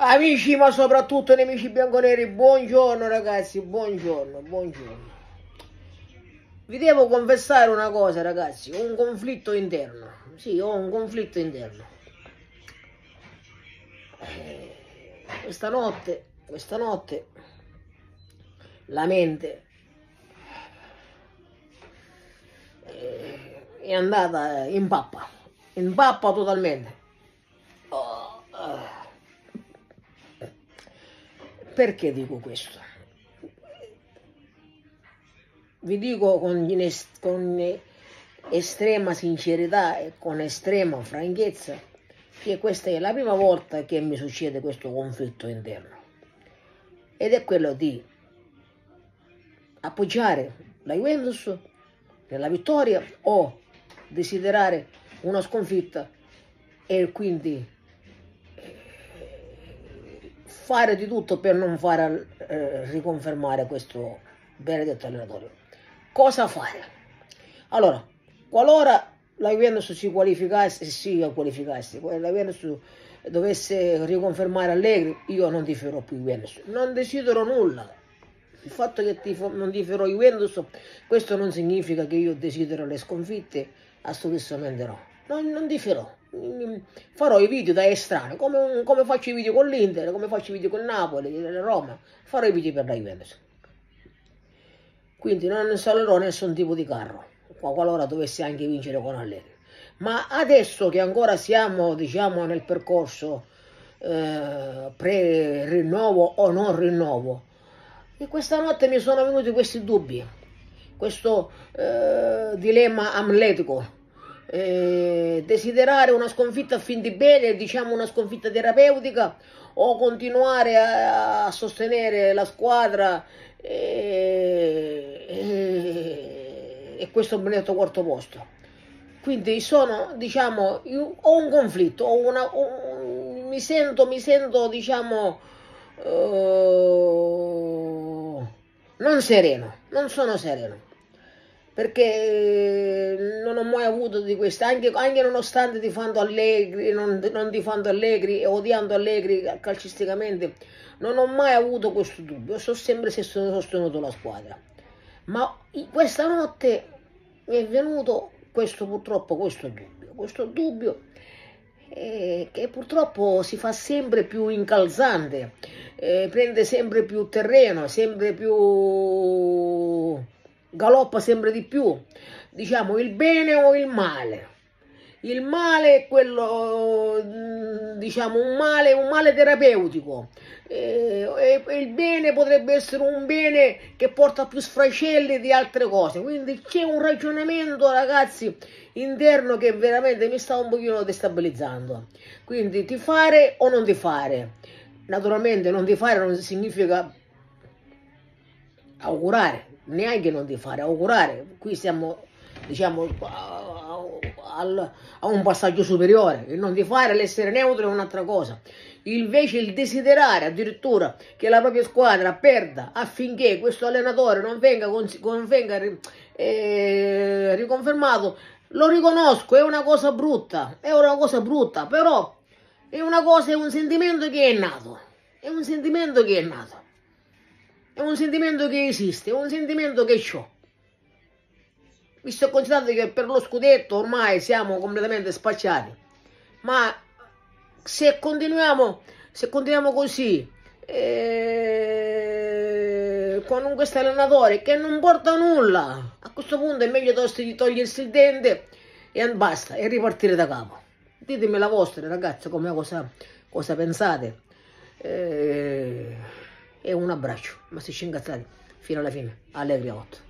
Amici, ma soprattutto nemici bianconeri, buongiorno ragazzi, buongiorno, buongiorno. Vi devo confessare una cosa ragazzi, ho un conflitto interno. Sì, ho un conflitto interno. Eh, questa notte, questa notte, la mente eh, è andata in pappa, in pappa totalmente. Perché dico questo? Vi dico con, con estrema sincerità e con estrema franchezza che questa è la prima volta che mi succede questo conflitto interno ed è quello di appoggiare la Juventus nella vittoria o desiderare una sconfitta e quindi fare di tutto per non fare eh, riconfermare questo benedetto allenatore. Cosa fare? Allora, qualora la Juventus si qualificasse, si qualificasse, la Juventus dovesse riconfermare Allegri, io non tiferò più Juventus, non desidero nulla. Il fatto che tifo, non tiferò Juventus, questo non significa che io desidero le sconfitte, assolutamente no. Non, non tiferò, farò i video da estraneo, come, come faccio i video con l'Inter, come faccio i video con Napoli, Roma, farò i video per la Juventus. Quindi non salerò nessun tipo di carro, qualora dovessi anche vincere con Allegri. Ma adesso che ancora siamo, diciamo, nel percorso eh, pre-rinnovo o non rinnovo, e questa notte mi sono venuti questi dubbi, questo eh, dilemma amletico eh, desiderare una sconfitta a fin di bene, diciamo una sconfitta terapeutica, o continuare a, a sostenere la squadra e, e, e questo benedetto quarto posto. Quindi sono, diciamo, ho un conflitto, ho una, ho, mi sento, mi sento, diciamo, uh, non sereno, non sono sereno perché eh, non ho mai avuto di queste, anche, anche nonostante tifando Allegri, non, non tifando Allegri e odiando Allegri calcisticamente, non ho mai avuto questo dubbio, so sempre se sono sostenuto la squadra. Ma questa notte mi è venuto questo purtroppo questo dubbio, questo dubbio eh, che purtroppo si fa sempre più incalzante, eh, prende sempre più terreno, sempre più galoppa sempre di più, diciamo il bene o il male. Il male è quello, mm, diciamo, un male, un male terapeutico. E, e, il bene potrebbe essere un bene che porta più sfracelli di altre cose. Quindi c'è un ragionamento, ragazzi, interno che veramente mi sta un pochino destabilizzando. Quindi ti fare o non ti fare. Naturalmente non ti fare non significa augurare, neanche non di fare, augurare. Qui siamo, diciamo, a, a, a un passaggio superiore. Il non di fare, l'essere neutro è un'altra cosa. Invece il desiderare addirittura che la propria squadra perda affinché questo allenatore non venga, non venga eh, riconfermato, lo riconosco, è una cosa brutta, è una cosa brutta, però è una cosa, è un sentimento che è nato, è un sentimento che è nato. È un sentimento che esiste, è un sentimento che ho. Visto e considerato che per lo scudetto ormai siamo completamente spacciati. Ma se continuiamo, se continuiamo così, eh, con questo allenatore che non porta nulla, a questo punto è meglio togliersi il dente e basta, e ripartire da capo. Ditemi la vostra, ragazzi, come cosa, cosa pensate. Eh, e un abbraccio, ma si scingazzati fino alla fine, allegri 8.